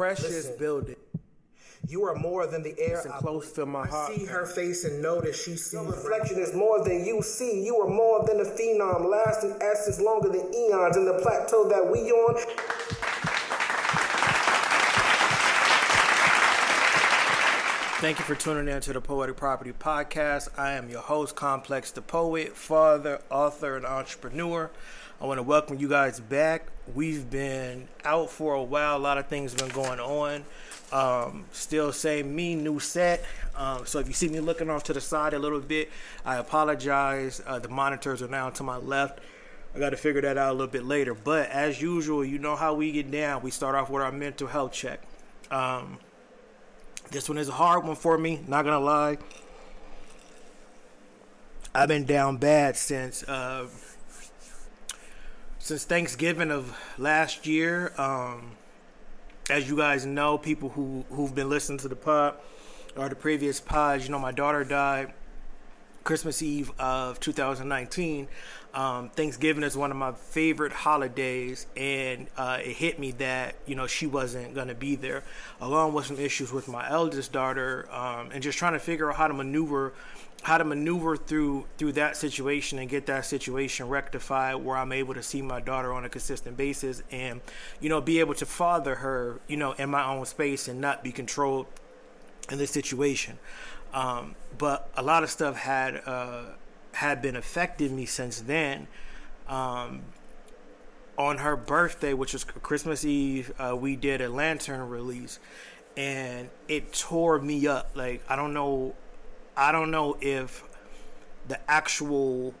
precious Listen. building. You are more than the air. Listen close, feel my heart. See her face and know that she sees. Your reflection is more than you see. You are more than a phenom, lasting essence longer than eons. In the plateau that we on, Thank you for tuning in to the Poetic Property Podcast. I am your host, Complex the Poet, father, author, and entrepreneur. I want to welcome you guys back. We've been out for a while. A lot of things have been going on. Um, still same me, new set. Um, so if you see me looking off to the side a little bit, I apologize. Uh, the monitors are now to my left. I got to figure that out a little bit later. But as usual, you know how we get down. We start off with our mental health check. Um, this one is a hard one for me, not gonna lie. I've been down bad since uh, since Thanksgiving of last year. Um, as you guys know, people who who've been listening to the pod or the previous pods, you know, my daughter died Christmas Eve of 2019. Um, Thanksgiving is one of my favorite holidays, and uh, it hit me that you know she wasn't gonna be there, along with some issues with my eldest daughter, um, and just trying to figure out how to maneuver, how to maneuver through through that situation and get that situation rectified, where I'm able to see my daughter on a consistent basis, and you know be able to father her, you know, in my own space and not be controlled in this situation. Um, but a lot of stuff had uh, had been affecting me since then. Um, on her birthday, which was Christmas Eve, uh, we did a lantern release, and it tore me up. Like I don't know, I don't know if the actual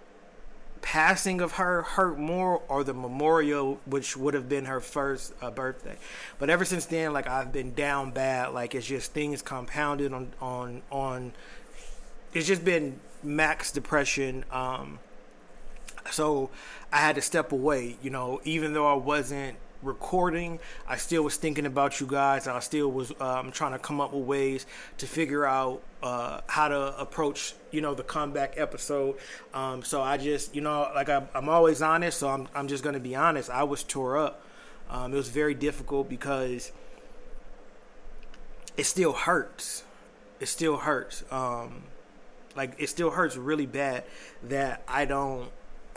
passing of her hurt more or the memorial which would have been her first uh, birthday. But ever since then like i've been down bad. Like it's just things compounded on on on it's just been max depression um so i had to step away you know even though i wasn't recording. I still was thinking about you guys i still was um, trying to come up with ways to figure out uh, how to approach you know the comeback episode. Um, so i just you know like I, i'm always honest so i'm, I'm just going to be honest. I was tore up. Um, it was very difficult because it still hurts. It still hurts. Um, like it still hurts really bad that i don't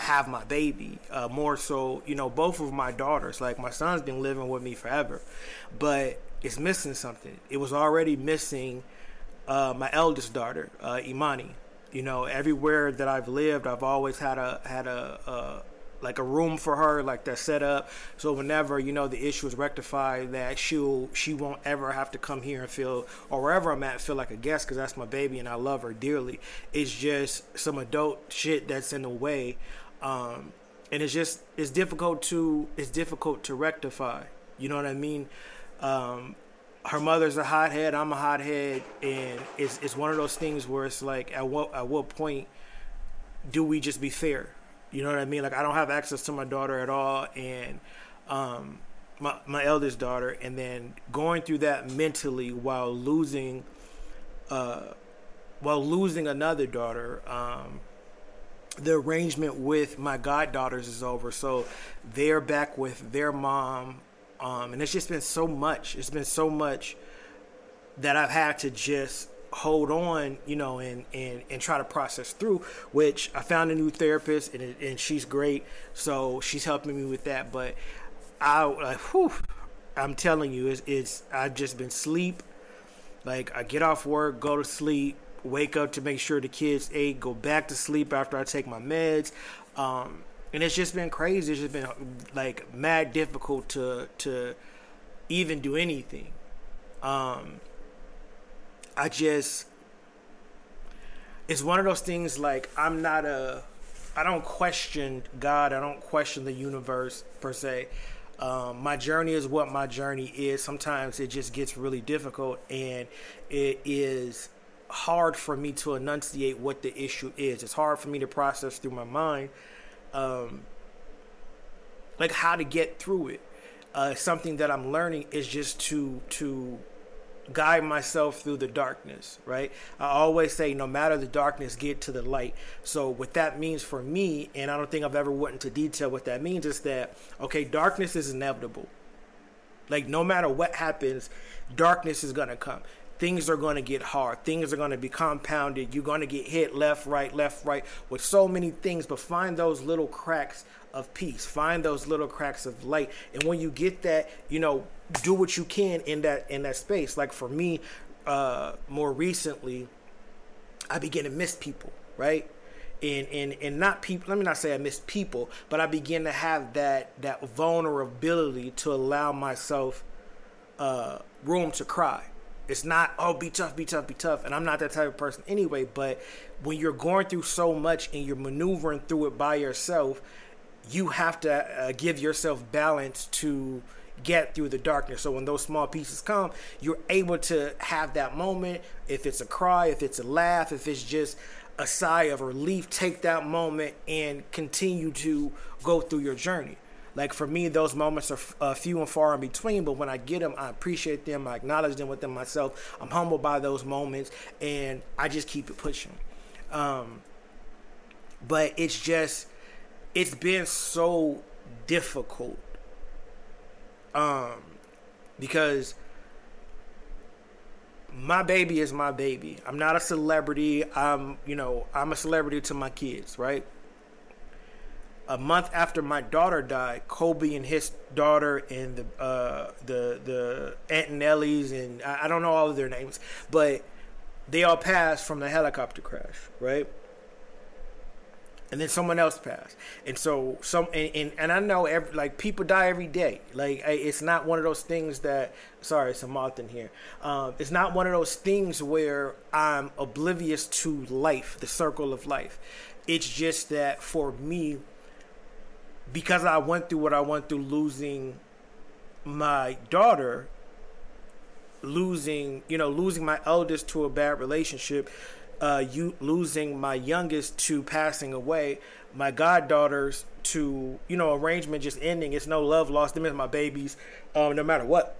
have my baby uh, more so you know both of my daughters. Like my son's been living with me forever but it's missing something. It was already missing uh, my eldest daughter uh, imani. You know everywhere that i've lived i've always had a had a, like a room for her like that set up. So whenever you know the issue is rectified that she'll she won't ever have to come here and feel or wherever i'm at feel like a guest because that's my baby and i love her dearly. It's just some adult shit that's in the way um, and it's just it's difficult to it's difficult to rectify. You know what i mean? Um, her mother's a hothead i'm a hothead and it's it's one of those things where it's like at what at what point do we just be fair? You know what i mean? Like i don't have access to my daughter at all and um, my my eldest daughter and then going through that mentally while losing uh, while losing another daughter um, the arrangement with my goddaughters is over. So they're back with their mom um, and it's just been so much. It's been so much that i've had to just hold on you know and and, and try to process through which i found a new therapist and, and she's great. So she's helping me with that. But i like whew, i'm telling you it's, it's i've just been sleep. Like i get off work go to sleep wake up to make sure the kids ate, go back to sleep after I take my meds. Um, and it's just been crazy. It's just been like mad difficult to to even do anything. Um, I just it's one of those things like I'm not a I don't question God. I don't question the universe per se. Um, my journey is what my journey is. Sometimes it just gets really difficult, and it is hard for me to enunciate what the issue is. It's hard for me to process through my mind, um, like how to get through it. Uh, something that I'm learning is just to to guide myself through the darkness. Right? I always say, no matter the darkness, get to the light. So what that means for me, and I don't think I've ever went into detail what that means, is that okay, darkness is inevitable. Like no matter what happens, darkness is gonna come. Things are gonna get hard. Things are gonna be compounded. You're gonna get hit left, right, left, right with so many things. But find those little cracks of peace. Find those little cracks of light. And when you get that, you know, do what you can in that in that space. Like for me, uh, more recently, I began to miss people, right? And, and and not people let me not say I miss people, but I begin to have that that vulnerability to allow myself uh, room to cry. It's not oh be tough, be tough, be tough, and I'm not that type of person anyway. But when you're going through so much and you're maneuvering through it by yourself, you have to uh, give yourself balance to get through the darkness. So when those small pieces come, you're able to have that moment. If it's a cry, if it's a laugh, if it's just a sigh of relief, take that moment and continue to go through your journey. Like for me, those moments are uh, few and far in between, but when I get them, I appreciate them, I acknowledge them within myself. I'm humbled by those moments, and I just keep it pushing. Um, but it's just, it's been so difficult um, because my baby is my baby. I'm not a celebrity. I'm, you know, I'm a celebrity to my kids, right? A month after my daughter died, Kobe and his daughter and the uh, the the Antonellis and I, I don't know all of their names, but they all passed from the helicopter crash, right? and then someone else passed. And so some and, and, and i know every like people die every day. Like it's not one of those things that sorry it's a moth in here. Um, it's not one of those things where i'm oblivious to life the circle of life. It's just that for me because i went through what i went through losing my daughter losing you know losing my eldest to a bad relationship uh, you losing my youngest to passing away, my goddaughters to you know arrangement just ending. It's no love lost. Them as my babies, um, no matter what.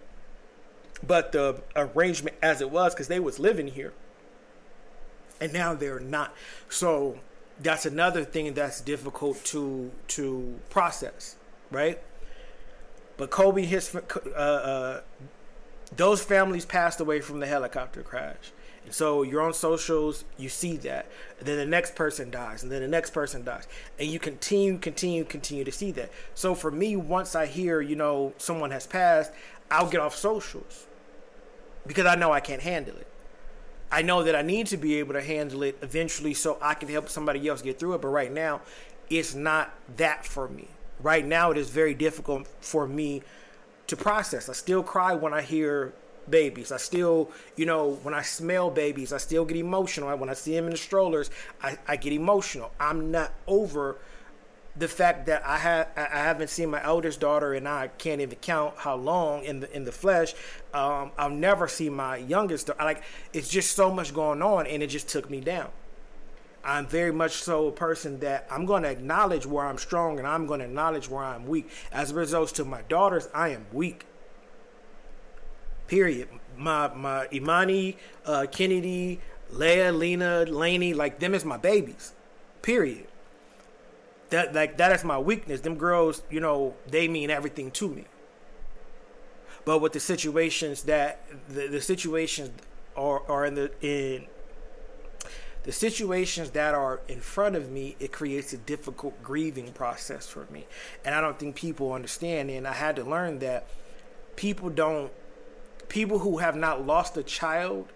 But the arrangement as it was, because they was living here, and now they're not. So that's another thing that's difficult to to process, right? But Kobe, his uh, uh, those families passed away from the helicopter crash. And so you're on socials, you see that. And then the next person dies, and then the next person dies. And you continue, continue, continue to see that. So for me, once I hear, you know, someone has passed, I'll get off socials. Because I know I can't handle it. I know that I need to be able to handle it eventually so I can help somebody else get through it. But right now, it's not that for me. Right now, it is very difficult for me to process. I still cry when I hear babies. I still, you know, when I smell babies, I still get emotional. When I see them in the strollers, I, I get emotional. I'm not over the fact that I have I haven't seen my eldest daughter and I can't even count how long in the in the flesh. Um, I'll never see my youngest. Like it's just so much going on, and it just took me down. I'm very much so a person that I'm going to acknowledge where I'm strong and I'm going to acknowledge where I'm weak. As a result, to my daughters, I am weak. Period. My my Imani, uh, Kennedy, Leia, Lena, Laney, like them is my babies. Period. That like that is my weakness. Them girls, you know, they mean everything to me. But with the situations that the, the situations are are in the in the situations that are in front of me, it creates a difficult grieving process for me. And I don't think people understand. And I had to learn that people don't people who have not lost a child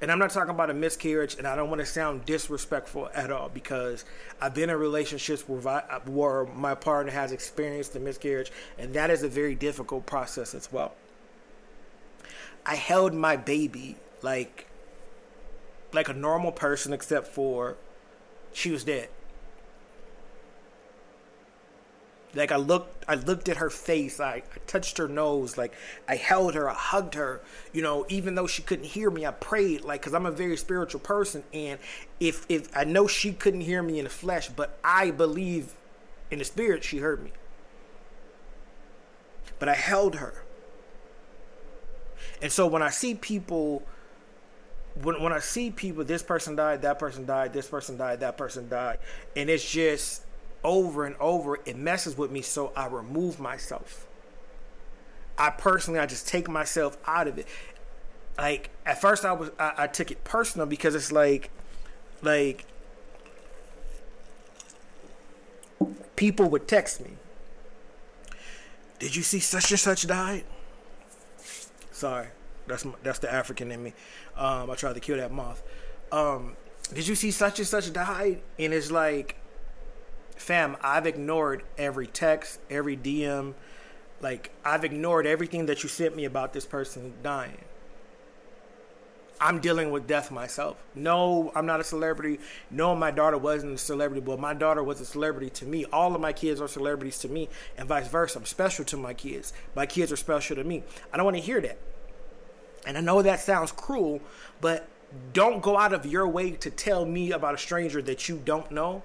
and I'm not talking about a miscarriage, and I don't want to sound disrespectful at all because I've been in relationships where, I, where my partner has experienced a miscarriage, and that is a very difficult process as well. I held my baby like like a normal person, except for she was dead. Like I looked, I looked at her face. I, I, touched her nose. Like I held her. I hugged her. You know, even though she couldn't hear me, I prayed. Like because I'm a very spiritual person, and if if I know she couldn't hear me in the flesh, but I believe in the spirit, she heard me. But I held her. And so when I see people, when when I see people, this person died, that person died, this person died, that person died, and it's just over and over, it messes with me, so I remove myself. I personally, I just take myself out of it. Like at first, I was I, I took it personal because it's like, like people would text me. Did you see such and such died? Sorry, that's that's the African in me. Um, I tried to kill that moth. Um, did you see such and such died? And it's like, fam, I've ignored every text, every DM. Like I've ignored everything that you sent me about this person dying. I'm dealing with death myself. No, I'm not a celebrity. No, my daughter wasn't a celebrity, but my daughter was a celebrity to me. All of my kids are celebrities to me, and vice versa. I'm special to my kids. My kids are special to me. I don't want to hear that. And I know that sounds cruel, but don't go out of your way to tell me about a stranger that you don't know.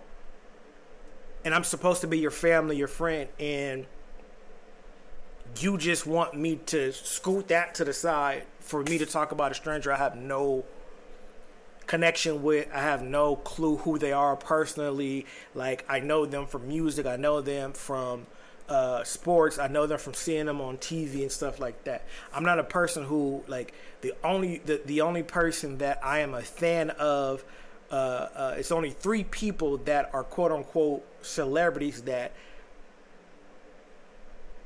And I'm supposed to be your family, your friend, and you just want me to scoot that to the side for me to talk about a stranger I have no connection with. I have no clue who they are personally. Like I know them from music. I know them from uh, sports. I know them from seeing them on TV and stuff like that. I'm not a person who like the only the, the only person that I am a fan of. Uh, uh, it's only three people that are quote unquote celebrities that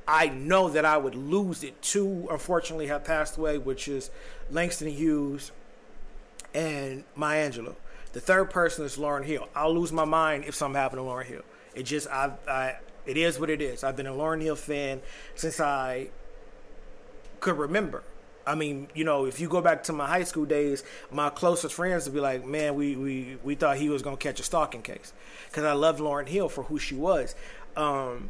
I know that I would lose it. Two, unfortunately, have passed away, which is Langston Hughes and Maya Angelou. The third person is Lauryn Hill. I'll lose my mind if something happened to Lauryn Hill. It just, I, I, it is what it is. I've been a Lauryn Hill fan since I could remember. I mean, you know, if you go back to my high school days, my closest friends would be like, "Man, we we we thought he was gonna catch a stalking case," because I loved Lauryn Hill for who she was. Um,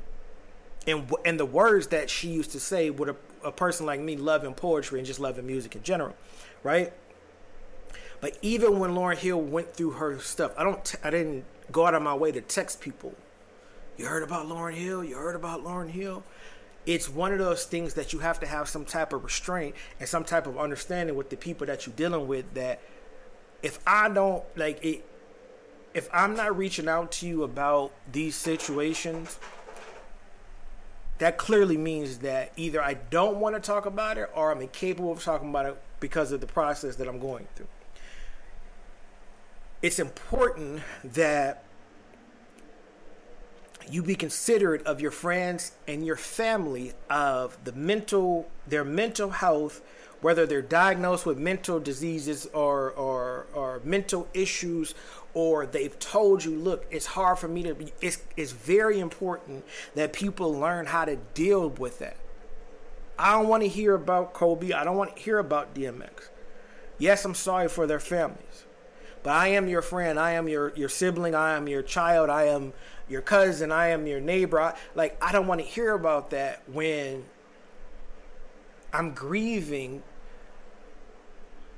and and the words that she used to say with a, a person like me loving poetry and just loving music in general, right? But even when Lauryn Hill went through her stuff, I don't t- I didn't go out of my way to text people. You heard about Lauryn Hill? You heard about Lauryn Hill? It's one of those things that you have to have some type of restraint and some type of understanding with the people that you're dealing with that if I don't like it if I'm not reaching out to you about these situations that clearly means that either I don't want to talk about it or I'm incapable of talking about it because of the process that I'm going through. It's important that you be considerate of your friends and your family of the mental their mental health whether they're diagnosed with mental diseases or or, or mental issues or they've told you, look, it's hard for me to be, it's, it's very important that people learn how to deal with that. I don't want to hear about Kobe. I don't want to hear about DMX. Yes, I'm sorry for their families. But I am your friend. I am your, your sibling. I am your child. I am your cousin. I am your neighbor. I, like, I don't want to hear about that when I'm grieving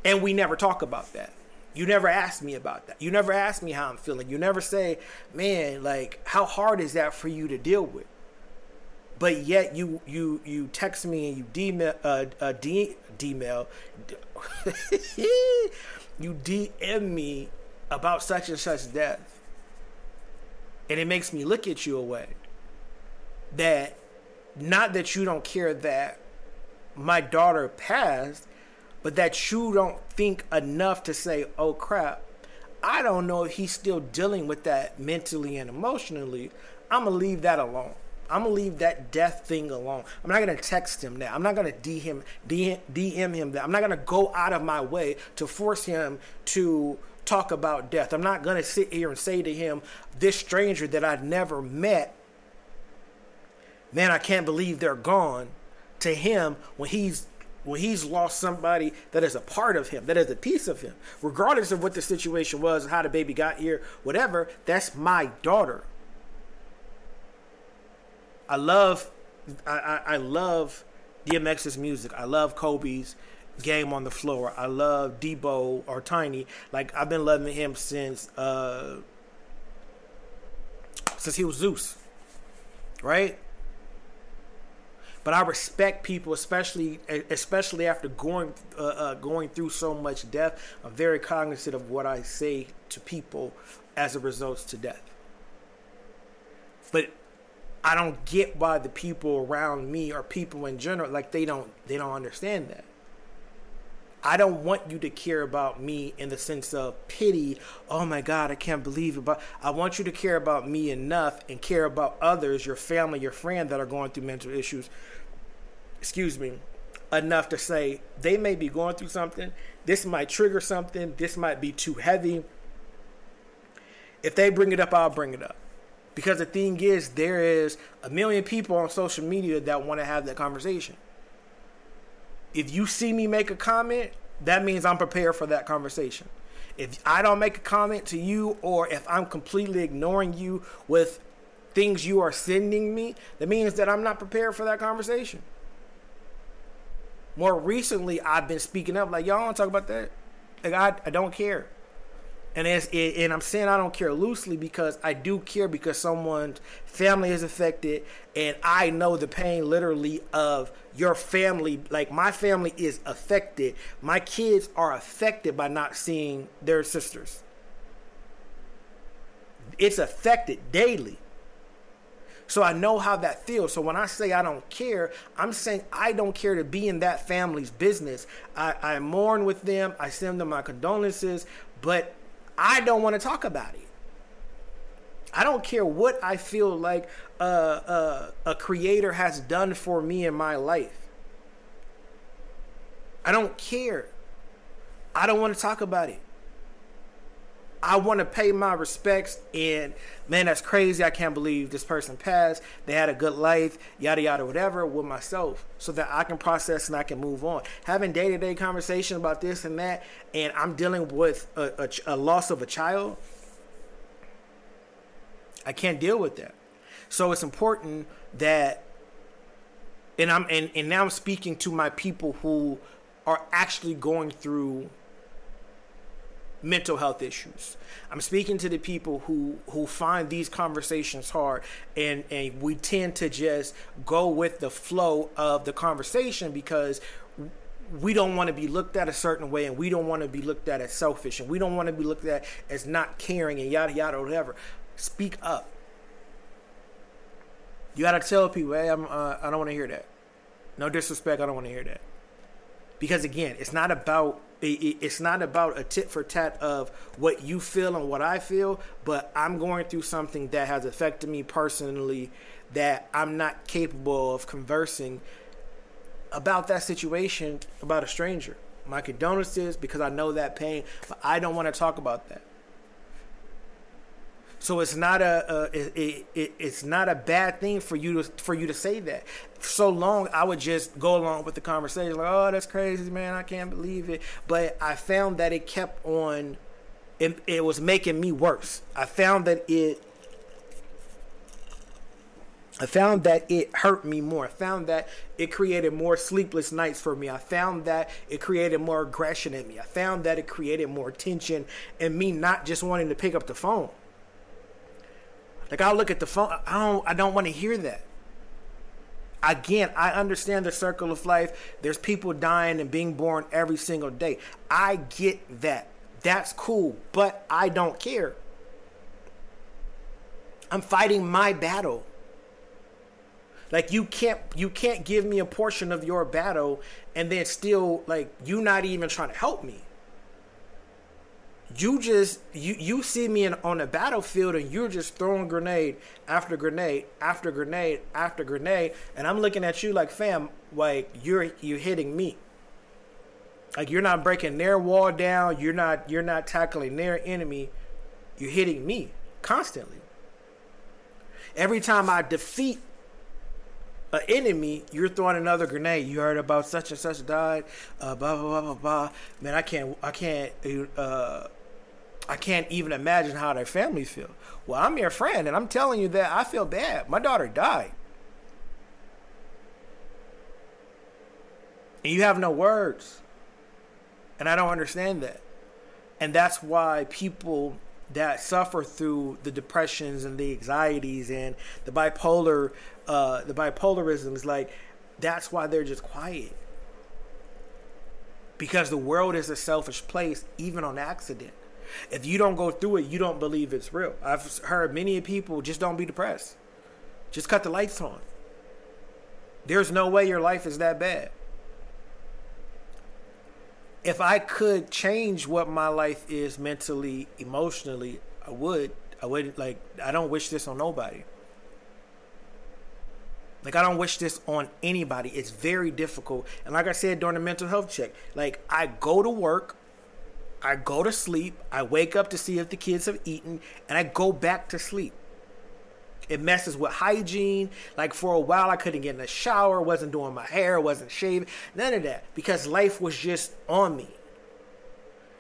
and we never talk about that. You never ask me about that. You never ask me how I'm feeling. You never say, man, like, how hard is that for you to deal with? But yet you you you text me and you D-mail, uh, uh, D, D-mail, you DM me about such and such death. And it makes me look at you away. That, not that you don't care that my daughter passed, but that you don't think enough to say, oh crap, I don't know if he's still dealing with that mentally and emotionally. I'm gonna leave that alone. I'm gonna leave that death thing alone. I'm not gonna text him that. I'm not gonna DM him, DM, him that. I'm not gonna go out of my way to force him to talk about death. I'm not gonna sit here and say to him, this stranger that I'd never met, man, I can't believe they're gone. To him, when he's when he's lost somebody that is a part of him, that is a piece of him, regardless of what the situation was, how the baby got here, whatever, that's my daughter. I love, I, I, I love DMX's music. I love Kobe's game on the floor. I love Deebo or Tiny. Like I've been loving him since uh since he was Zeus. Right? But I respect people, especially especially after going uh, uh, going through so much death. I'm very cognizant of what I say to people as a result to death. But I don't get why the people around me or people in general like they don't they don't understand that. I don't want you to care about me in the sense of pity. Oh my God, I can't believe it. But I want you to care about me enough and care about others, your family, your friend that are going through mental issues. Excuse me. Enough to say they may be going through something. This might trigger something. This might be too heavy. If they bring it up, I'll bring it up. Because the thing is, there is a million people on social media that want to have that conversation if you see me make a comment, that means I'm prepared for that conversation. If I don't make a comment to you, or if I'm completely ignoring you with things you are sending me, that means that I'm not prepared for that conversation. More recently, I've been speaking up like, y'all don't talk about that. Like, I, I don't care and it, and I'm saying I don't care loosely because I do care because someone's family is affected and I know the pain literally of your family like my family is affected my kids are affected by not seeing their sisters it's affected daily so I know how that feels. So when I say I don't care, I'm saying I don't care to be in that family's business. I, I mourn with them. I send them my condolences, but I don't want to talk about it. I don't care what I feel like uh, uh, a creator has done for me in my life. I don't care. I don't want to talk about it. I want to pay my respects. And man, that's crazy. I can't believe this person passed. They had a good life, yada, yada, whatever, with myself so that I can process and I can move on. Having day to day conversation about this and that, and I'm dealing with a, a, a loss of a child, I can't deal with that. So it's important that, and I'm and, and now I'm speaking to my people who are actually going through mental health issues. I'm speaking to the people who who find these conversations hard and and we tend to just go with the flow of the conversation because we don't want to be looked at a certain way and we don't want to be looked at as selfish and we don't want to be looked at as not caring and yada yada whatever. Speak up. You got to tell people, "Hey, I'm uh, I don't want to hear that." No disrespect, I don't want to hear that. Because again, it's not about it's not about a tit for tat of what you feel and what I feel, but I'm going through something that has affected me personally that I'm not capable of conversing about that situation about a stranger. My condolences because I know that pain, but I don't want to talk about that. So it's not a, a it, it, it's not a bad thing for you to for you to say that. so long, I would just go along with the conversation, like, "Oh, that's crazy, man! I can't believe it." But I found that it kept on. It, it was making me worse. I found that it. I found that it hurt me more. I found that it created more sleepless nights for me. I found that it created more aggression in me. I found that it created more tension and me not just wanting to pick up the phone. Like I'll look at the phone. I don't. I don't want to hear that. Again, I understand the circle of life. There's people dying and being born every single day. I get that. That's cool, but I don't care. I'm fighting my battle. Like you can't you can't give me a portion of your battle and then still like you not even trying to help me you just you you see me in, on the battlefield and you're just throwing grenade after grenade after grenade after grenade. And i'm looking at you like fam like you're you're hitting me. Like you're not breaking their wall down. You're not you're not tackling their enemy. You're hitting me constantly. Every time i defeat an enemy, you're throwing another grenade. You heard about such and such died, uh, blah blah blah blah blah. Man, I can't, I can't, uh, I can't even imagine how their families feel. Well, I'm your friend, and I'm telling you that I feel bad. My daughter died. And you have no words. And I don't understand that. And that's why people that suffer through the depressions and the anxieties and the bipolar uh the bipolarisms, like that's why they're just quiet because the world is a selfish place even on accident if you don't go through it, you don't believe it's real. I've heard many people just don't be depressed. Just cut the lights on. There's no way your life is that bad. If I could change what my life is mentally, emotionally, I would. I would like I don't wish this on nobody. Like I don't wish this on anybody. It's very difficult. And like I said during the mental health check, like I go to work, I go to sleep, I wake up to see if the kids have eaten, and I go back to sleep. It messes with hygiene. Like for a while, I couldn't get in the shower, wasn't doing my hair, wasn't shaving, none of that because life was just on me.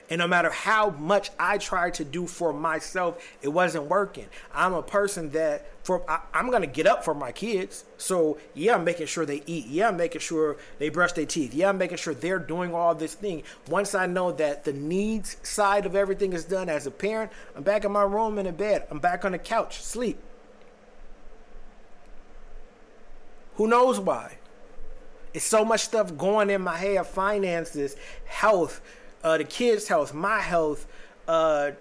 And no matter how much I tried to do for myself, it wasn't working. I'm a person that for I, am gonna get up for my kids. So yeah, I'm making sure they eat. Yeah, I'm making sure they brush their teeth. Yeah, I'm making sure they're doing all this thing. Once I know that the needs side of everything is done as a parent, I'm back in my room in a bed. I'm back on the couch, sleep. Who knows why? It's so much stuff going in my head finances, health, uh, the kids' health, my health, uh,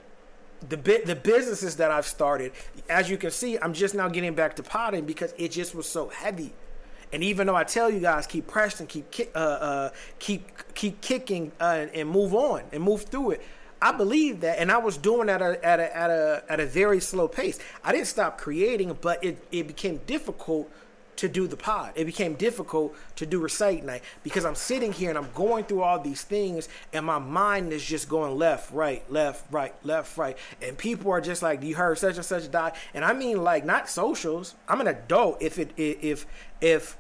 the the businesses that I've started. As you can see, I'm just now getting back to potting because it just was so heavy. And even though I tell you guys keep pressing, keep uh, uh, keep keep kicking uh, and move on and move through it, I believe that, and I was doing that at a at a at a at a very slow pace. I didn't stop creating, but it it became difficult to do the pod. It became difficult to do recite night because I'm sitting here and I'm going through all these things and my mind is just going left, right, left, right, left, right. And people are just like, you heard such and such die? And I mean like not socials. I'm an adult. If it if if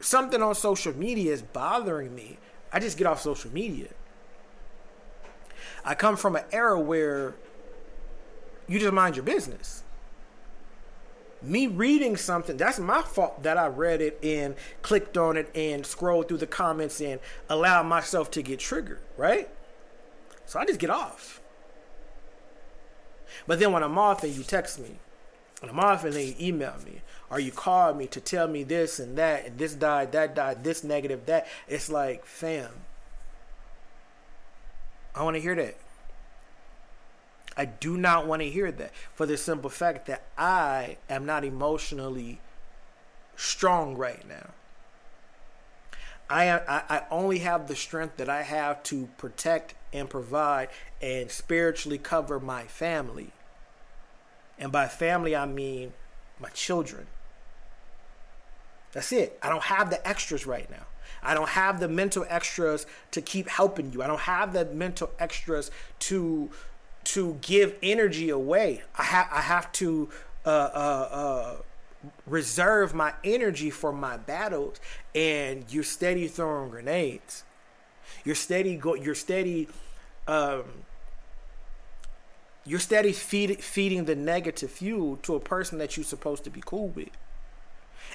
something on social media is bothering me, I just get off social media. I come from an era where you just mind your business me reading something that's my fault that i read it and clicked on it and scrolled through the comments and allowed myself to get triggered right? So i just get off. But then when i'm off and you text me and i'm off and then you email me or you call me to tell me this and that and this died that died this negative that it's like fam i want to hear that I do not want to hear that for the simple fact that I am not emotionally strong right now. I, I, I only have the strength that I have to protect and provide and spiritually cover my family. And by family, I mean my children. That's it. I don't have the extras right now. I don't have the mental extras to keep helping you. I don't have the mental extras to to give energy away. I have I have to uh, uh, uh, reserve my energy for my battles, and you're steady throwing grenades. You're steady go. You're steady. Um, you're steady feed, feeding the negative fuel to a person that you're supposed to be cool with.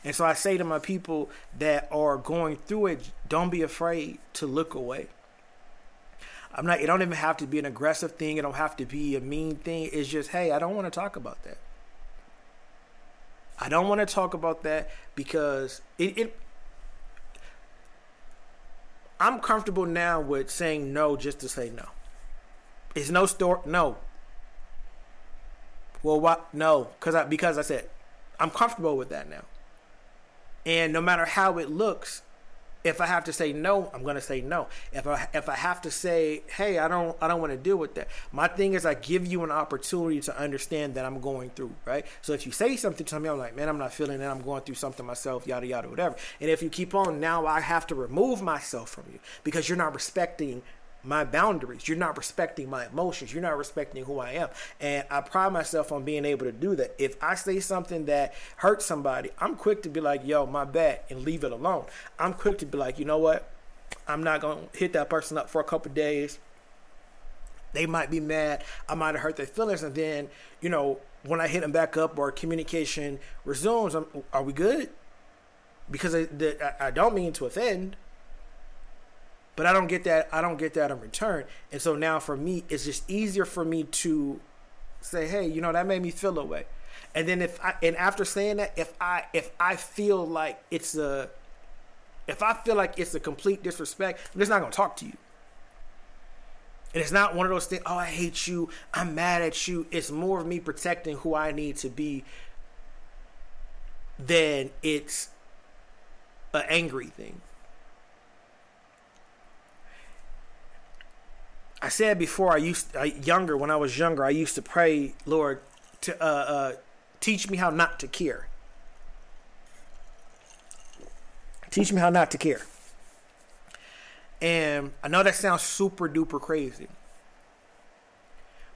And so I say to my people that are going through it, don't be afraid to look away. I'm not. It don't even have to be an aggressive thing. It don't have to be a mean thing. It's just, hey, I don't want to talk about that. I don't want to talk about that because it, it. I'm comfortable now with saying no just to say no. It's no store. No. Well, what? No, because I because I said I'm comfortable with that now. And no matter how it looks, if I have to say no, I'm gonna say no. If I if I have to say, hey, I don't I don't want to deal with that. My thing is I give you an opportunity to understand that I'm going through, right? So if you say something to me, I'm like, man, I'm not feeling it. I'm going through something myself, yada yada, whatever. And if you keep on, now I have to remove myself from you because you're not respecting my boundaries. You're not respecting my emotions. You're not respecting who I am. And I pride myself on being able to do that. If I say something that hurts somebody, I'm quick to be like, yo, my bad, and leave it alone. I'm quick to be like, you know what? I'm not going to hit that person up for a couple days. They might be mad. I might have hurt their feelings. And then, you know, when I hit them back up or communication resumes, I'm, are we good? Because I, I don't mean to offend but I don't get that. I don't get that in return. And so now for me, it's just easier for me to say, hey, you know, that made me feel away. And then if I and after saying that, if I if I feel like it's a if I feel like it's a complete disrespect, I'm just not gonna talk to you. And it's not one of those things, oh, I hate you, I'm mad at you. It's more of me protecting who I need to be than it's an angry thing. I said before I used I, younger when I was younger I used to pray Lord to uh, uh, teach me how not to care. Teach me how not to care. And I know that sounds super duper crazy.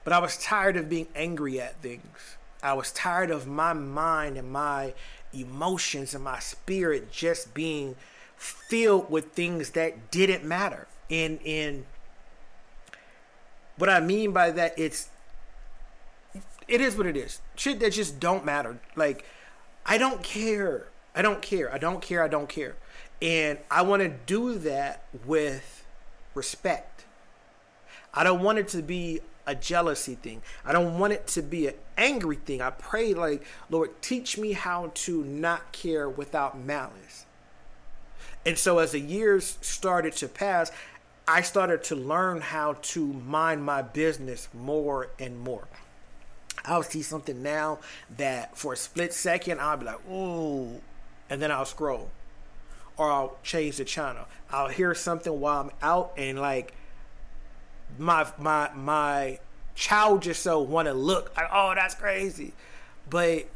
But I was tired of being angry at things. I was tired of my mind and my emotions and my spirit just being filled with things that didn't matter. And in what I mean by that it's it is what it is. Shit that just don't matter. Like I don't care. I don't care. I don't care. I don't care. And I want to do that with respect. I don't want it to be a jealousy thing. I don't want it to be an angry thing. I pray, like, Lord, teach me how to not care without malice. And so, as the years started to pass, I started to learn how to mind my business more and more. I'll see something now that for a split second I'll be like, ooh, and then I'll scroll or I'll change the channel. I'll hear something while I'm out and like my my my child just so want to look like oh that's crazy, but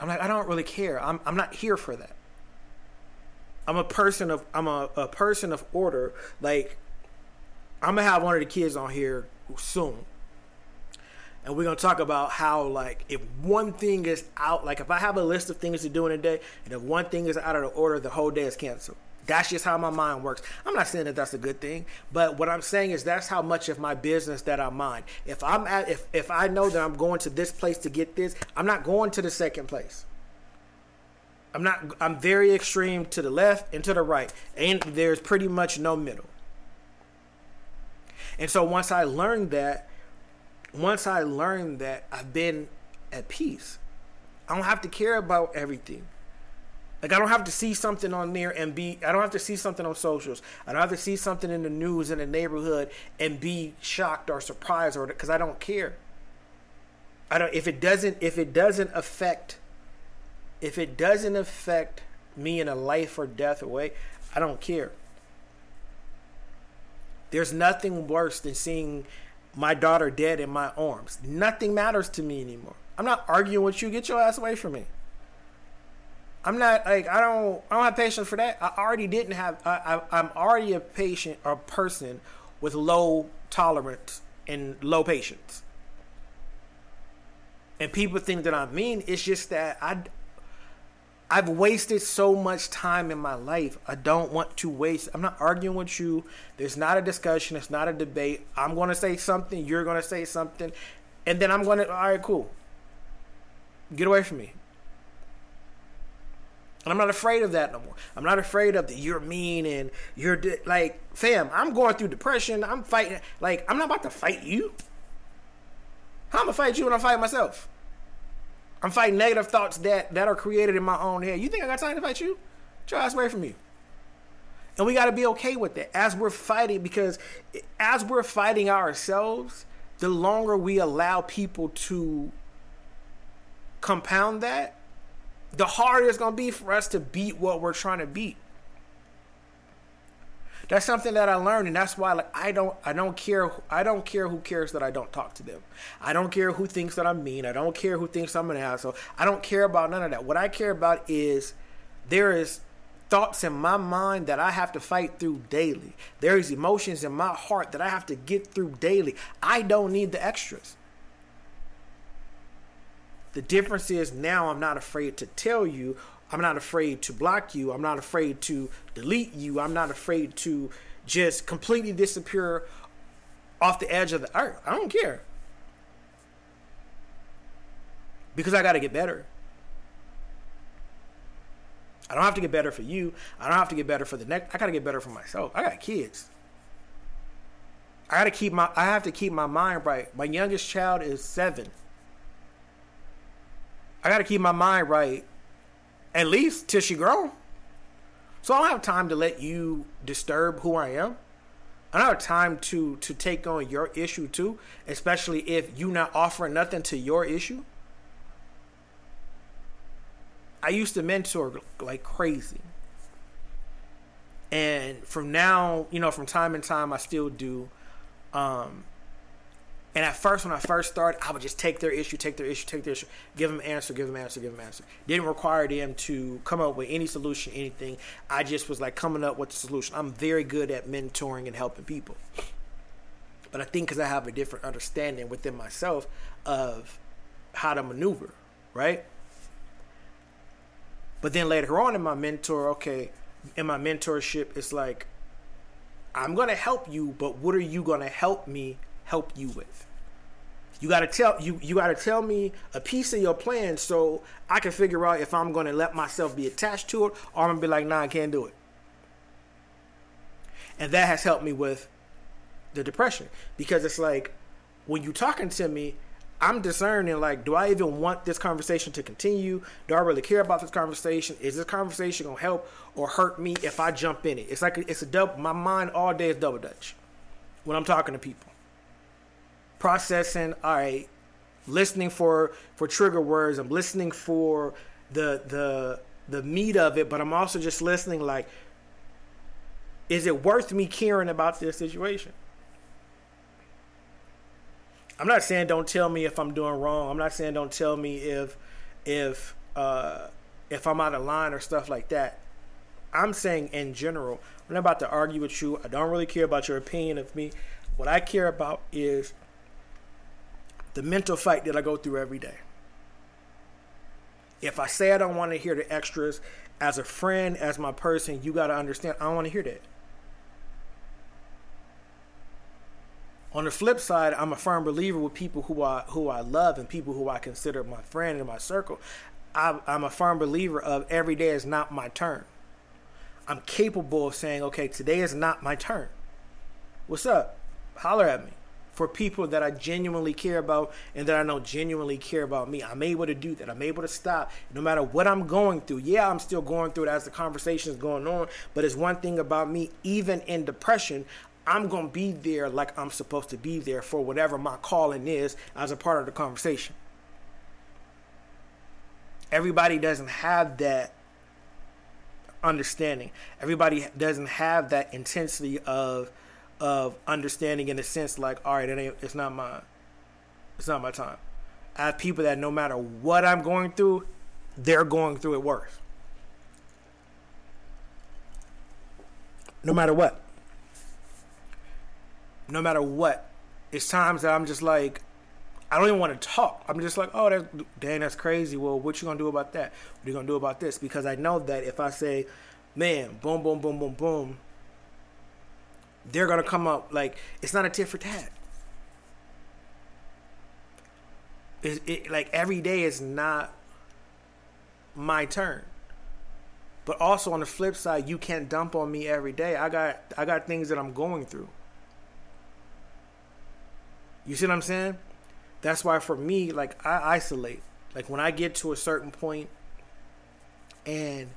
I'm like I don't really care. I'm I'm not here for that. I'm a person of I'm a, a person of order. Like I'm gonna have one of the kids on here soon and we're gonna talk about how like if one thing is out, like if I have a list of things to do in a day, and if one thing is out of the order, the whole day is canceled. That's just how my mind works. I'm not saying that that's a good thing, but what I'm saying is that's how much of my business that I mind. If I'm at, if if I know that I'm going to this place to get this, I'm not going to the second place. I'm not. I'm very extreme to the left and to the right, and there's pretty much no middle. And so once I learned that, once I learned that, I've been at peace. I don't have to care about everything. Like I don't have to see something on there and be I don't have to see something on socials. I don't have to see something in the news in the neighborhood and be shocked or surprised or cuz I don't care. I don't if it doesn't if it doesn't affect if it doesn't affect me in a life or death way, I don't care. There's nothing worse than seeing my daughter dead in my arms. Nothing matters to me anymore. I'm not arguing with you. Get your ass away from me. I'm not like I don't I don't have patience for that. I already didn't have. I, I I'm already a patient or person with low tolerance and low patience. And people think that I'm mean. It's just that I I've wasted so much time in my life. I don't want to waste. I'm not arguing with you. There's not a discussion. It's not a debate. I'm going to say something. You're going to say something. And then I'm going to, all right, cool. Get away from me. And I'm not afraid of that no more. I'm not afraid of the you're mean and you're like, fam, I'm going through depression. I'm fighting. Like, I'm not about to fight you. How am I fight you when I fight myself? I'm fighting negative thoughts that that are created in my own head. You think I got time to fight you? Ass away from me. And we got to be okay with that as we're fighting because as we're fighting ourselves, the longer we allow people to compound that, the harder it's going to be for us to beat what we're trying to beat. That's something that I learned, and that's why like I don't I don't care I don't care who cares that I don't talk to them. I don't care who thinks that I'm mean. I don't care who thinks I'm an asshole. I don't care about none of that. What I care about is there is thoughts in my mind that I have to fight through daily. There is emotions in my heart that I have to get through daily. I don't need the extras. The difference is now I'm not afraid to tell you I'm not afraid to block you. I'm not afraid to delete you. I'm not afraid to just completely disappear off the edge of the earth. I don't care. Because I got to get better. I don't have to get better for you. I don't have to get better for the next. I got to get better for myself. I got kids. I got to keep my I have to keep my mind right. My youngest child is 7. I got to keep my mind right at least till she grow. So I don't have time to let you disturb who I am. I don't have time to to take on your issue too, especially if you not offering nothing to your issue. I used to mentor like crazy. And from now, you know, from time to time, I still do. Um, and at first, when I first started, I would just take their issue, take their issue, take their issue, give them answer, give them answer, give them answer. Didn't require them to come up with any solution, anything. I just was like coming up with the solution. I'm very good at mentoring and helping people. But I think because I have a different understanding within myself of how to maneuver, right? But then later on in my mentor, okay, in my mentorship, it's like, I'm going to help you, but what are you going to help me help you with? You got to tell you you got to tell me a piece of your plan so I can figure out if I'm to let myself be attached to it or I'm to be like, "Nah, I can't do it." And that has helped me with the depression because it's like when you talking to me, I'm discerning like, do I even want this conversation to continue? Do I really care about this conversation? Is this conversation gonna help or hurt me if I jump in it? It's like it's a double. My mind all day is double dutch when I'm talking to people. Processing, all right, listening for for trigger words. I'm listening for the the the meat of it, but I'm also just listening like, is it worth me caring about this situation? I'm not saying don't tell me if I'm doing wrong. I'm not saying don't tell me if if uh, if I'm out of line or stuff like that. I'm saying in general, I'm not about to argue with you. I don't really care about your opinion of me. What I care about is the mental fight that I go through every day. If I say I don't want to hear the extras, as a friend, as my person, you got to understand I don't want to hear that. On the flip side, I'm a firm believer with people who I who I love and people who I consider my friend in my circle. I, I'm a firm believer of every day is not my turn. I'm capable of saying, okay, today is not my turn. What's up? Holler at me. For people that I genuinely care about and that I know genuinely care about me, I'm able to do that. I'm able to stop no matter what I'm going through. Yeah, I'm still going through it as the conversation is going on, but it's one thing about me, even in depression, I'm going to be there like I'm supposed to be there for whatever my calling is as a part of the conversation. Everybody doesn't have that understanding. Everybody doesn't have that intensity of of understanding in a sense like, all right, it ain't, it's not my it's not my time. I have people that no matter what I'm going through, they're going through it worse. No matter what no matter what, it's times that I'm just like, I don't even want to talk. I'm just like, oh, that's, dang, that's crazy. Well, what you gonna do about that? What are you gonna do about this? Because I know that if I say, man, boom, boom, boom, boom, boom, they're gonna come up like it's not a tit for tat. It, it, like every day is not my turn. But also on the flip side, you can't dump on me every day. I got I got things that I'm going through. You see what I'm saying? That's why for me, like I isolate. Like when I get to a certain point, and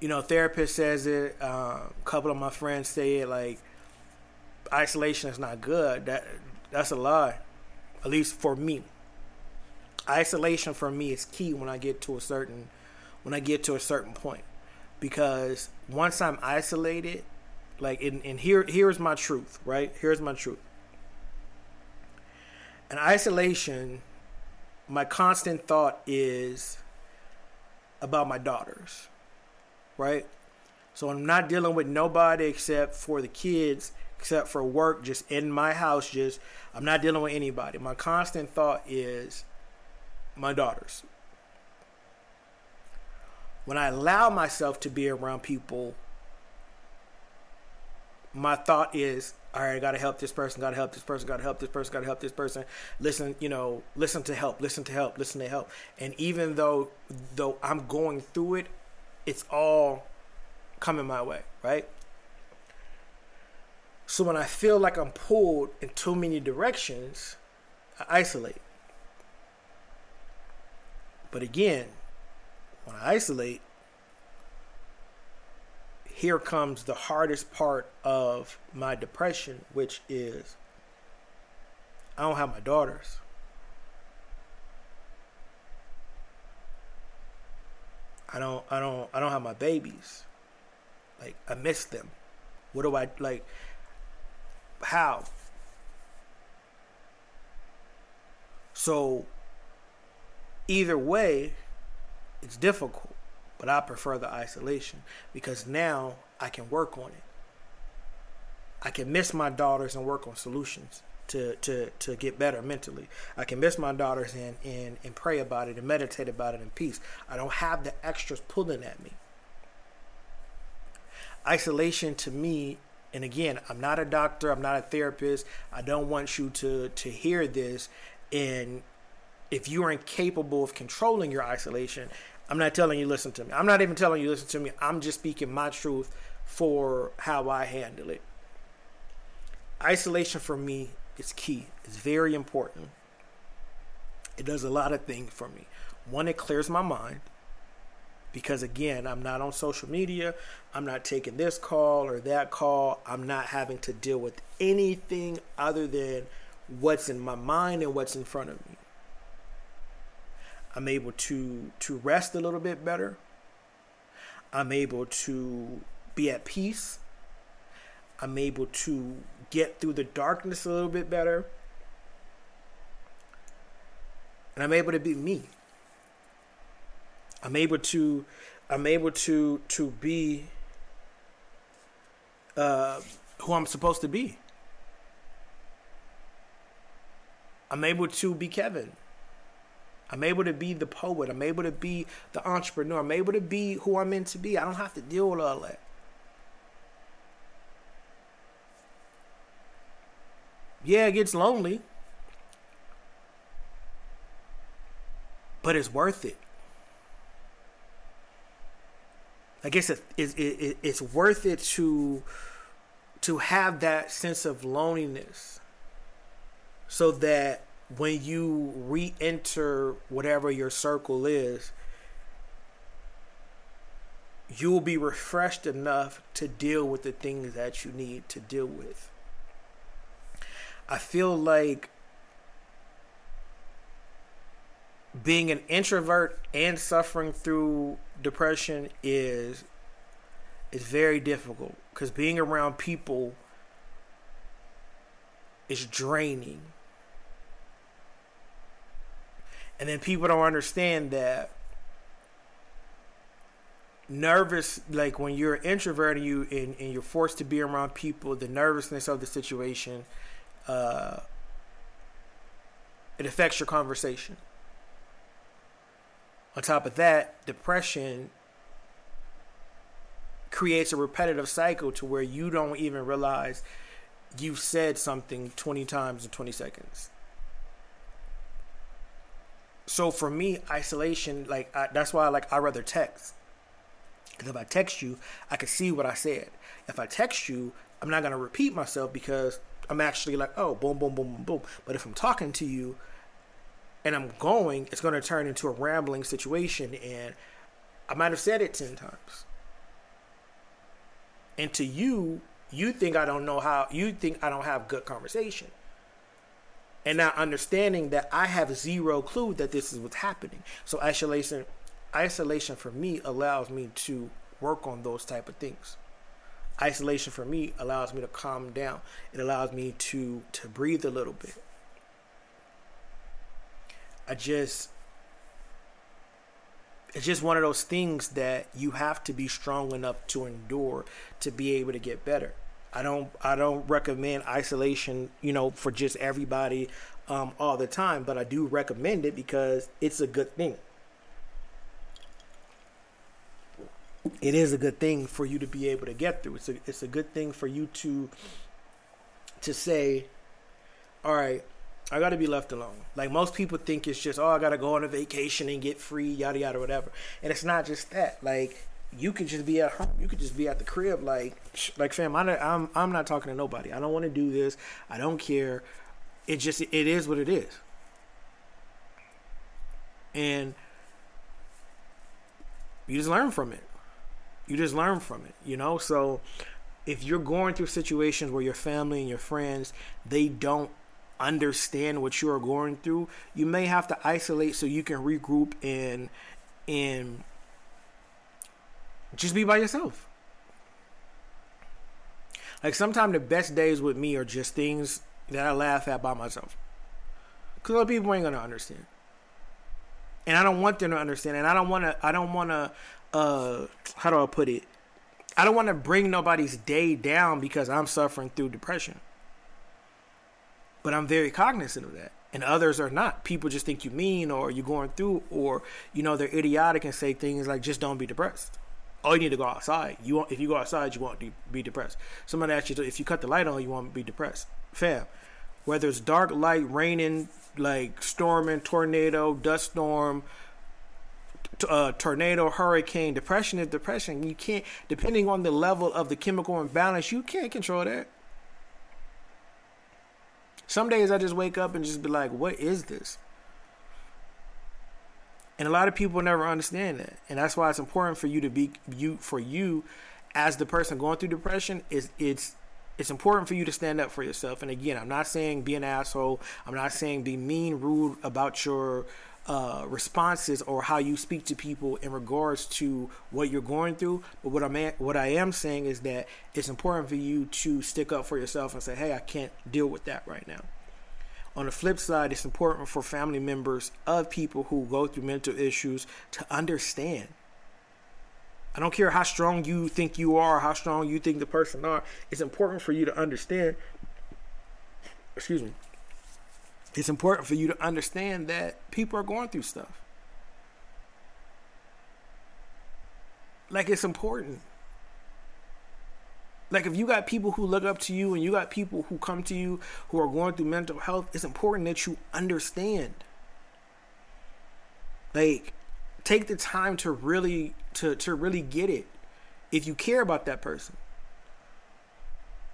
you know, therapist says it. Uh, a couple of my friends say it. Like isolation is not good. That that's a lie. At least for me. Isolation for me is key when I get to a certain when I get to a certain point. Because once I'm isolated, like and, and here here's my truth, right? Here's my truth in isolation, my constant thought is about my daughters, right? So I'm not dealing with nobody except for the kids, except for work, just in my house. Just I'm not dealing with anybody. My constant thought is my daughters. When I allow myself to be around people, my thought is all right, I gotta help this person, gotta help this person, gotta help this person, gotta help this person. Listen, you know, listen to help, listen to help, listen to help. And even though though I'm going through it, it's all coming my way, right? So when I feel like I'm pulled in too many directions, I isolate. But again, when I isolate, here comes the hardest part of my depression, which is I don't have my daughters. I don't I don't I don't have my babies. Like I miss them. What do I like how? So either way, it's difficult, but I prefer the isolation because now I can work on it. I can miss my daughters and work on solutions to, to, to get better mentally. I can miss my daughters and, and, and pray about it and meditate about it in peace. I don't have the extras pulling at me. Isolation to me, and again, I'm not a doctor, I'm not a therapist. I don't want you to, to hear this. And if you are incapable of controlling your isolation, I'm not telling you listen to me. I'm not even telling you listen to me. I'm just speaking my truth for how I handle it. Isolation for me is key. It's very important. It does a lot of things for me. One, it clears my mind because again, I'm not on social media. I'm not taking this call or that call. I'm not having to deal with anything other than what's in my mind and what's in front of me. I'm able to to rest a little bit better. I'm able to be at peace. I'm able to get through the darkness a little bit better. And I'm able to be me. I'm able to I'm able to to be uh, who I'm supposed to be. I'm able to be Kevin. I'm able to be the poet. I'm able to be the entrepreneur. I'm able to be who I'm meant to be. I don't have to deal with all that. Yeah, it gets lonely. But it's worth it. I guess it, it, it, it's worth it to to have that sense of loneliness so that when you re-enter whatever your circle is you will be refreshed enough to deal with the things that you need to deal with. I feel like being an introvert and suffering through depression is is very difficult because being around people is draining. And then people don't understand that nervous like when you're an introvert and you and, and you're forced to be around people the nervousness of the situation uh, it affects your conversation. On top of that, depression creates a repetitive cycle to where you don't even realize you've said something 20 times in 20 seconds. So for me, isolation, like I, that's why like I rather text. Because if I text you, I can see what I said. If I text you, I'm not gonna repeat myself because I'm actually like, oh, boom, boom, boom, boom, boom. But if I'm talking to you and I'm going, it's going to turn into a rambling situation. And I might have said it 10 times. And to you, you think I don't know how, you think I don't have good conversation. And now understanding that I have zero clue that this is what's happening. So isolation, isolation for me allows me to work on those type of things isolation for me allows me to calm down. It allows me to to breathe a little bit. I just it's just one of those things that you have to be strong enough to endure to be able to get better. I don't I don't recommend isolation, you know, for just everybody um, all the time, but I do recommend it because it's a good thing. it is a good thing for you to be able to get through. It's a it's a good thing for you to to say, all right, I got to be left alone. Like most people think it's just, oh, I got to go on a vacation and get free, yada yada, whatever. And it's not just that. Like you could just be at home. You could just be at the crib. Like like fam, I, I'm I'm not talking to nobody. I don't want to do this. I don't care. It just it is what it is. And you just learn from it you just learn from it, you know? So if you're going through situations where your family and your friends, they don't understand what you are going through, you may have to isolate so you can regroup and and just be by yourself. Like sometimes the best days with me are just things that I laugh at by myself. Cause other people ain't gonna understand. And I don't want them to understand. And I don't wanna I don't wanna uh how do I put it? I don't want to bring nobody's day down because I'm suffering through depression. But I'm very cognizant of that. And others are not. People just think you mean or you're going through or you know they're idiotic and say things like just don't be depressed. Oh, you need to go outside. You want if you go outside, you won't be depressed. Somebody asks you if you cut the light on, you won't be depressed. Fam, whether it's dark, light, raining, like storming, tornado, dust storm, uh, tornado, hurricane, depression is depression. You can't, depending on the level of the chemical imbalance, you can't control that. Some days I just wake up and just be like, "What is this?" And a lot of people never understand that. And that's why it's important for you to be you for you as the person going through depression is it's it's important for you to stand up for yourself. And again, I'm not saying be an asshole. I'm not saying be mean, rude about your uh, responses or how you speak to people in regards to what you're going through. But what I'm what I am saying is that it's important for you to stick up for yourself and say, "Hey, I can't deal with that right now." On the flip side, it's important for family members of people who go through mental issues to understand. I don't care how strong you think you are, how strong you think the person are. It's important for you to understand. Excuse me. It's important for you to understand that people are going through stuff. Like it's important. Like if you got people who look up to you and you got people who come to you who are going through mental health, it's important that you understand. Like take the time to really to to really get it if you care about that person.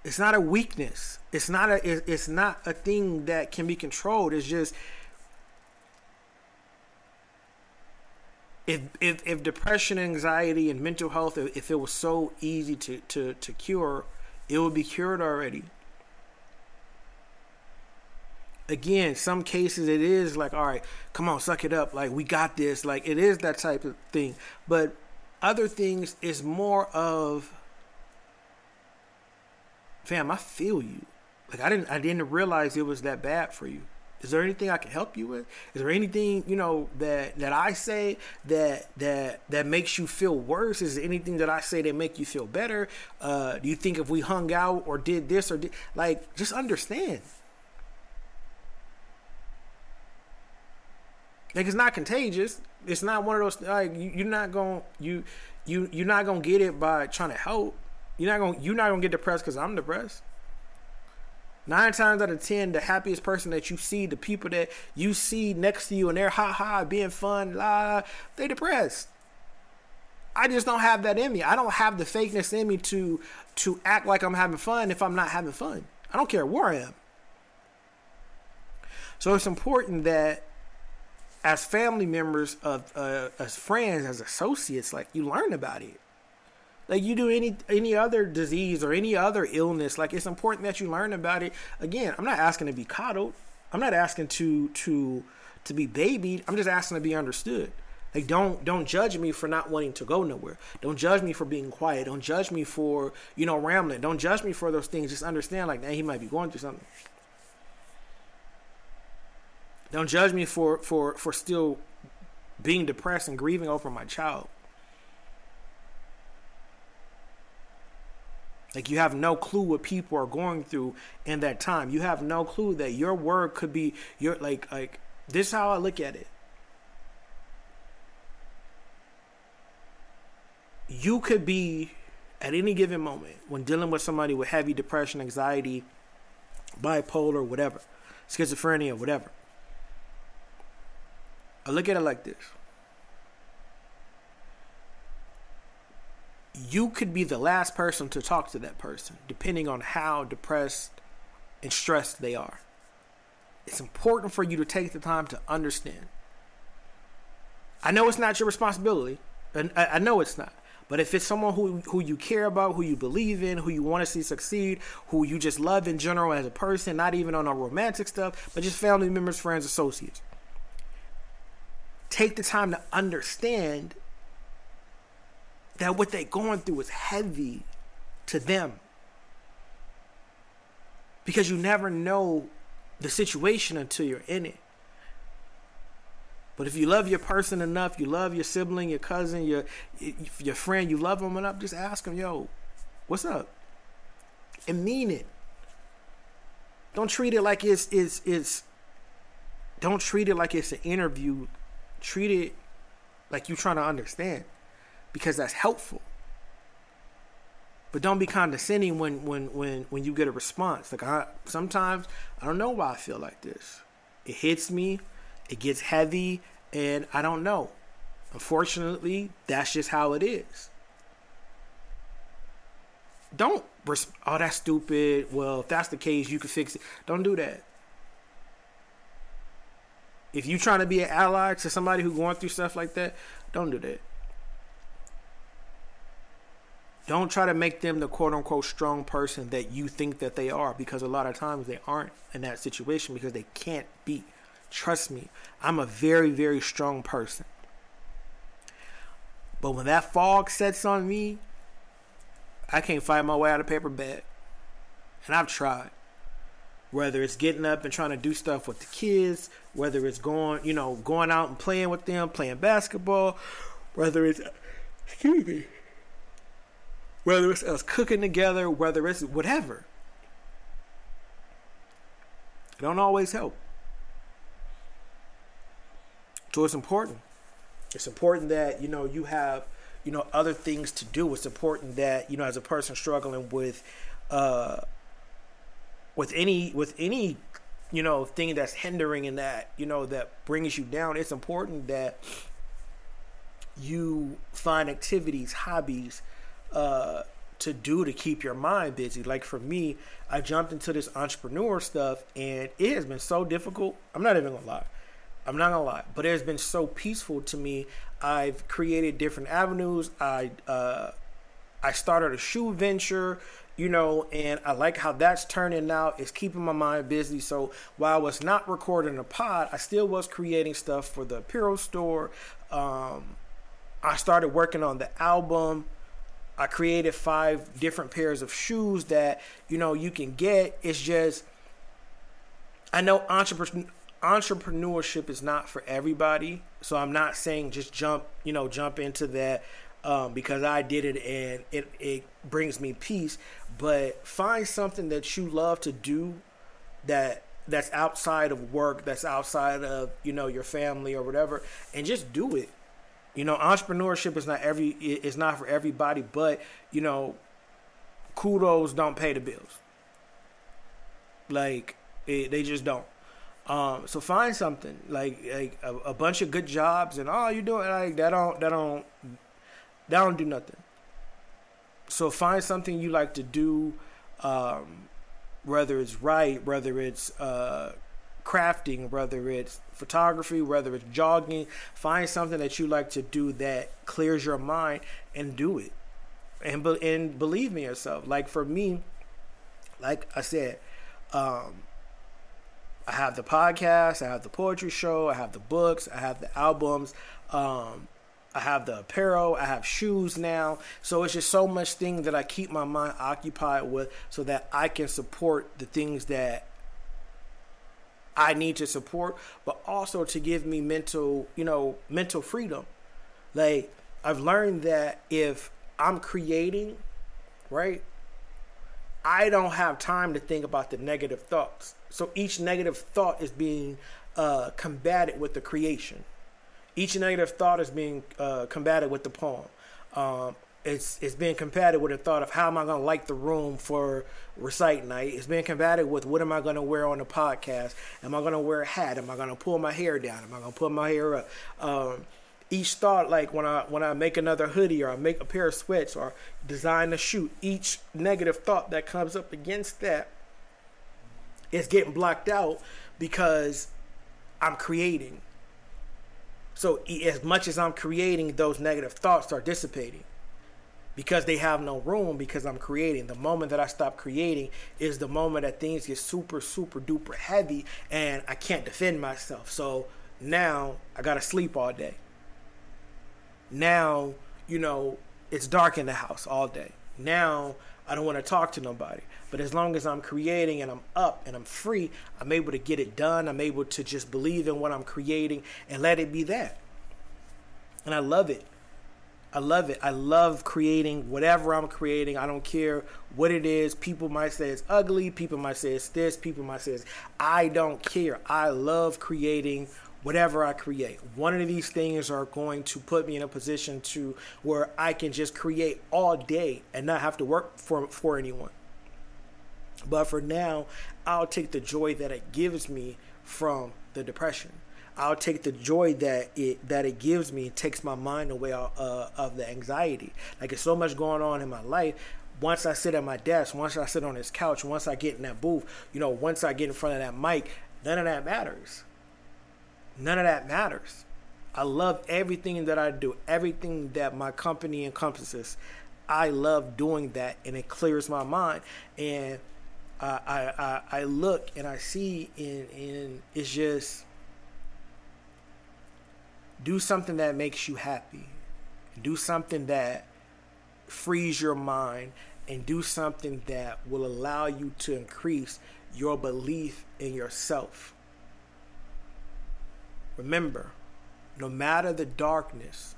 It's not a weakness. It's not a it's not a thing that can be controlled. It's just if if, if depression, anxiety, and mental health, if it was so easy to, to, to cure, it would be cured already. Again, some cases it is like, all right, come on, suck it up. Like we got this. Like it is that type of thing. But other things is more of, fam, I feel you. Like I didn't I didn't realize it was that bad for you. Is there anything I can help you with? Is there anything you know that that I say that that that makes you feel worse? Is there anything that I say that make you feel better? Uh, do you think if we hung out or did this or did like just understand? Like it's not contagious. It's not one of those like you, you're not gonna you you you're not gonna get it by trying to help. You're not gonna you're not gonna get depressed because I'm depressed. Nine times out of ten, the happiest person that you see, the people that you see next to you and they're ha ha being fun, la, they depressed. I just don't have that in me. I don't have the fakeness in me to to act like I'm having fun if I'm not having fun. I don't care where I am. So it's important that as family members of uh, as friends, as associates, like you learn about it like you do any any other disease or any other illness like it's important that you learn about it. Again i'm not asking to be coddled. I'm not asking to to to be babied. I'm just asking to be understood. Like don't don't judge me for not wanting to go nowhere. Don't judge me for being quiet. Don't judge me for you know rambling. Don't judge me for those things. Just understand like that he might be going through something. Don't judge me for for for still being depressed and grieving over my child Like you have no clue what people are going through in that time. You have no clue that your word could be your like like this is how I look at it. You could be at any given moment when dealing with somebody with heavy depression, anxiety, bipolar, whatever, schizophrenia, whatever. I look at it like this. You could be the last person to talk to that person, depending on how depressed and stressed they are. It's important for you to take the time to understand. I know it's not your responsibility, and I know it's not. But if it's someone who who you care about, who you believe in, who you want to see succeed, who you just love in general as a person, not even on a romantic stuff, but just family members, friends, associates, take the time to understand that what they're going through is heavy to them. Because you never know the situation until you're in it. But if you love your person enough, you love your sibling, your cousin, your your friend, you love them enough, just ask them, "Yo, what's up?" And mean it. Don't treat it like it's it's it's. Don't treat it like it's an interview. Treat it like you're trying to understand, because that's helpful. But don't be condescending when when when when you get a response. Like I sometimes I don't know why I feel like this. It hits me it gets heavy, and I don't know. Unfortunately, that's just how it is. Don't, oh, that's stupid. Well, if that's the case, you can fix it. Don't do that. If you're trying to be an ally to somebody who's going through stuff like that, don't do that. Don't try to make them the quote unquote strong person that you think that they are because a lot of times they aren't in that situation because they can't be. Trust me, I'm a very, very strong person. But when that fog sets on me, I can't fight my way out of paper bag. And I've tried. Whether it's getting up and trying to do stuff with the kids, whether it's going, you know, going out and playing with them, playing basketball, whether it's, excuse me, whether it's us cooking together, whether it's whatever. It don't always help. So it's important. It's important that you know you have you know other things to do. It's important that you know as a person struggling with uh with any with any you know thing that's hindering in that you know that brings you down. It's important that you find activities, hobbies, uh, to do to keep your mind busy. Like for me, I jumped into this entrepreneur stuff and it has been so difficult. I'm not even gonna lie. I'm not gonna lie, but it has been so peaceful to me. I've created different avenues. I uh, I started a shoe venture, you know, and I like how that's turning out. It's keeping my mind busy. So while I was not recording a pod, I still was creating stuff for the apparel store. Um, I started working on the album. I created five different pairs of shoes that you know you can get. It's just I know entrepreneur entrepreneurship is not for everybody. So I'm not saying just jump, you know, jump into that um, because I did it and it, it brings me peace. But find something that you love to do that that's outside of work, that's outside of you know your family or whatever, and just do it. You know, entrepreneurship is not every it's not for everybody, but you know, kudos don't pay the bills. Like it, they just don't. Um, so find something like like a, a, bunch of good jobs and all oh, you doing like that don't that don't that don't do nothing. So find something you like to do, um, whether it's write, whether it's uh, crafting, whether it's photography, whether it's jogging. Find something that you like to do that clears your mind and do it. And and believe in yourself. Like for me, like I said, um, I have the podcast, I have the poetry show, I have the books, I have the albums, um, I have the apparel, I have shoes now. So it's just so much thing that I keep my mind occupied with so that I can support the things that I need to support, but also to give me mental, you know, mental freedom. Like I've learned that if I'm creating, right, I don't have time to think about the negative thoughts. So each negative thought is being uh, combated with the creation. Each negative thought is being uh, combated with the poem. Um, it's it's being combated with the thought of how am I going to light the room for recite night. It's being combated with what am I going to wear on the podcast. Am I going to wear a hat? Am I going to pull my hair down? Am I going to pull my hair up? Um, each thought, like when I when I make another hoodie or I make a pair of sweats or design a shoot, each negative thought that comes up against that is getting blocked out because I'm creating. So as much as I'm creating, those negative thoughts are dissipating because they have no room because I'm creating. The moment that I stop creating is the moment that things get super, super duper heavy and I can't defend myself. So now I gotta sleep all day. Now, you know, it's dark in the house all day. Now I don't want to talk to nobody. But as long as I'm creating and I'm up and I'm free, I'm able to get it done. I'm able to just believe in what I'm creating and let it be that. And I love it. I love it. I love creating whatever I'm creating. I don't care what it is. People might say it's ugly. People might say it's this. People might say it's. I don't care. I love creating whatever I create. One of these things are going to put me in a position to where I can just create all day and not have to work for for anyone. But for now, I'll take the joy that it gives me from the depression. I'll take the joy that it that it gives me. It takes my mind away uh, of the anxiety. Like it's so much going on in my life. Once I sit at my desk, once I sit on this couch, once I get in that booth, you know, once I get in front of that mic, none of that matters. None of that matters. I love everything that I do, everything that my company encompasses. I love doing that, and it clears my mind. And I I, I, I look and I see, and, and it's just do something that makes you happy. Do something that frees your mind and do something that will allow you to increase your belief in yourself. Remember, no matter the darkness,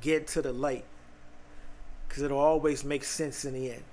get to the light because it'll always make sense in the end.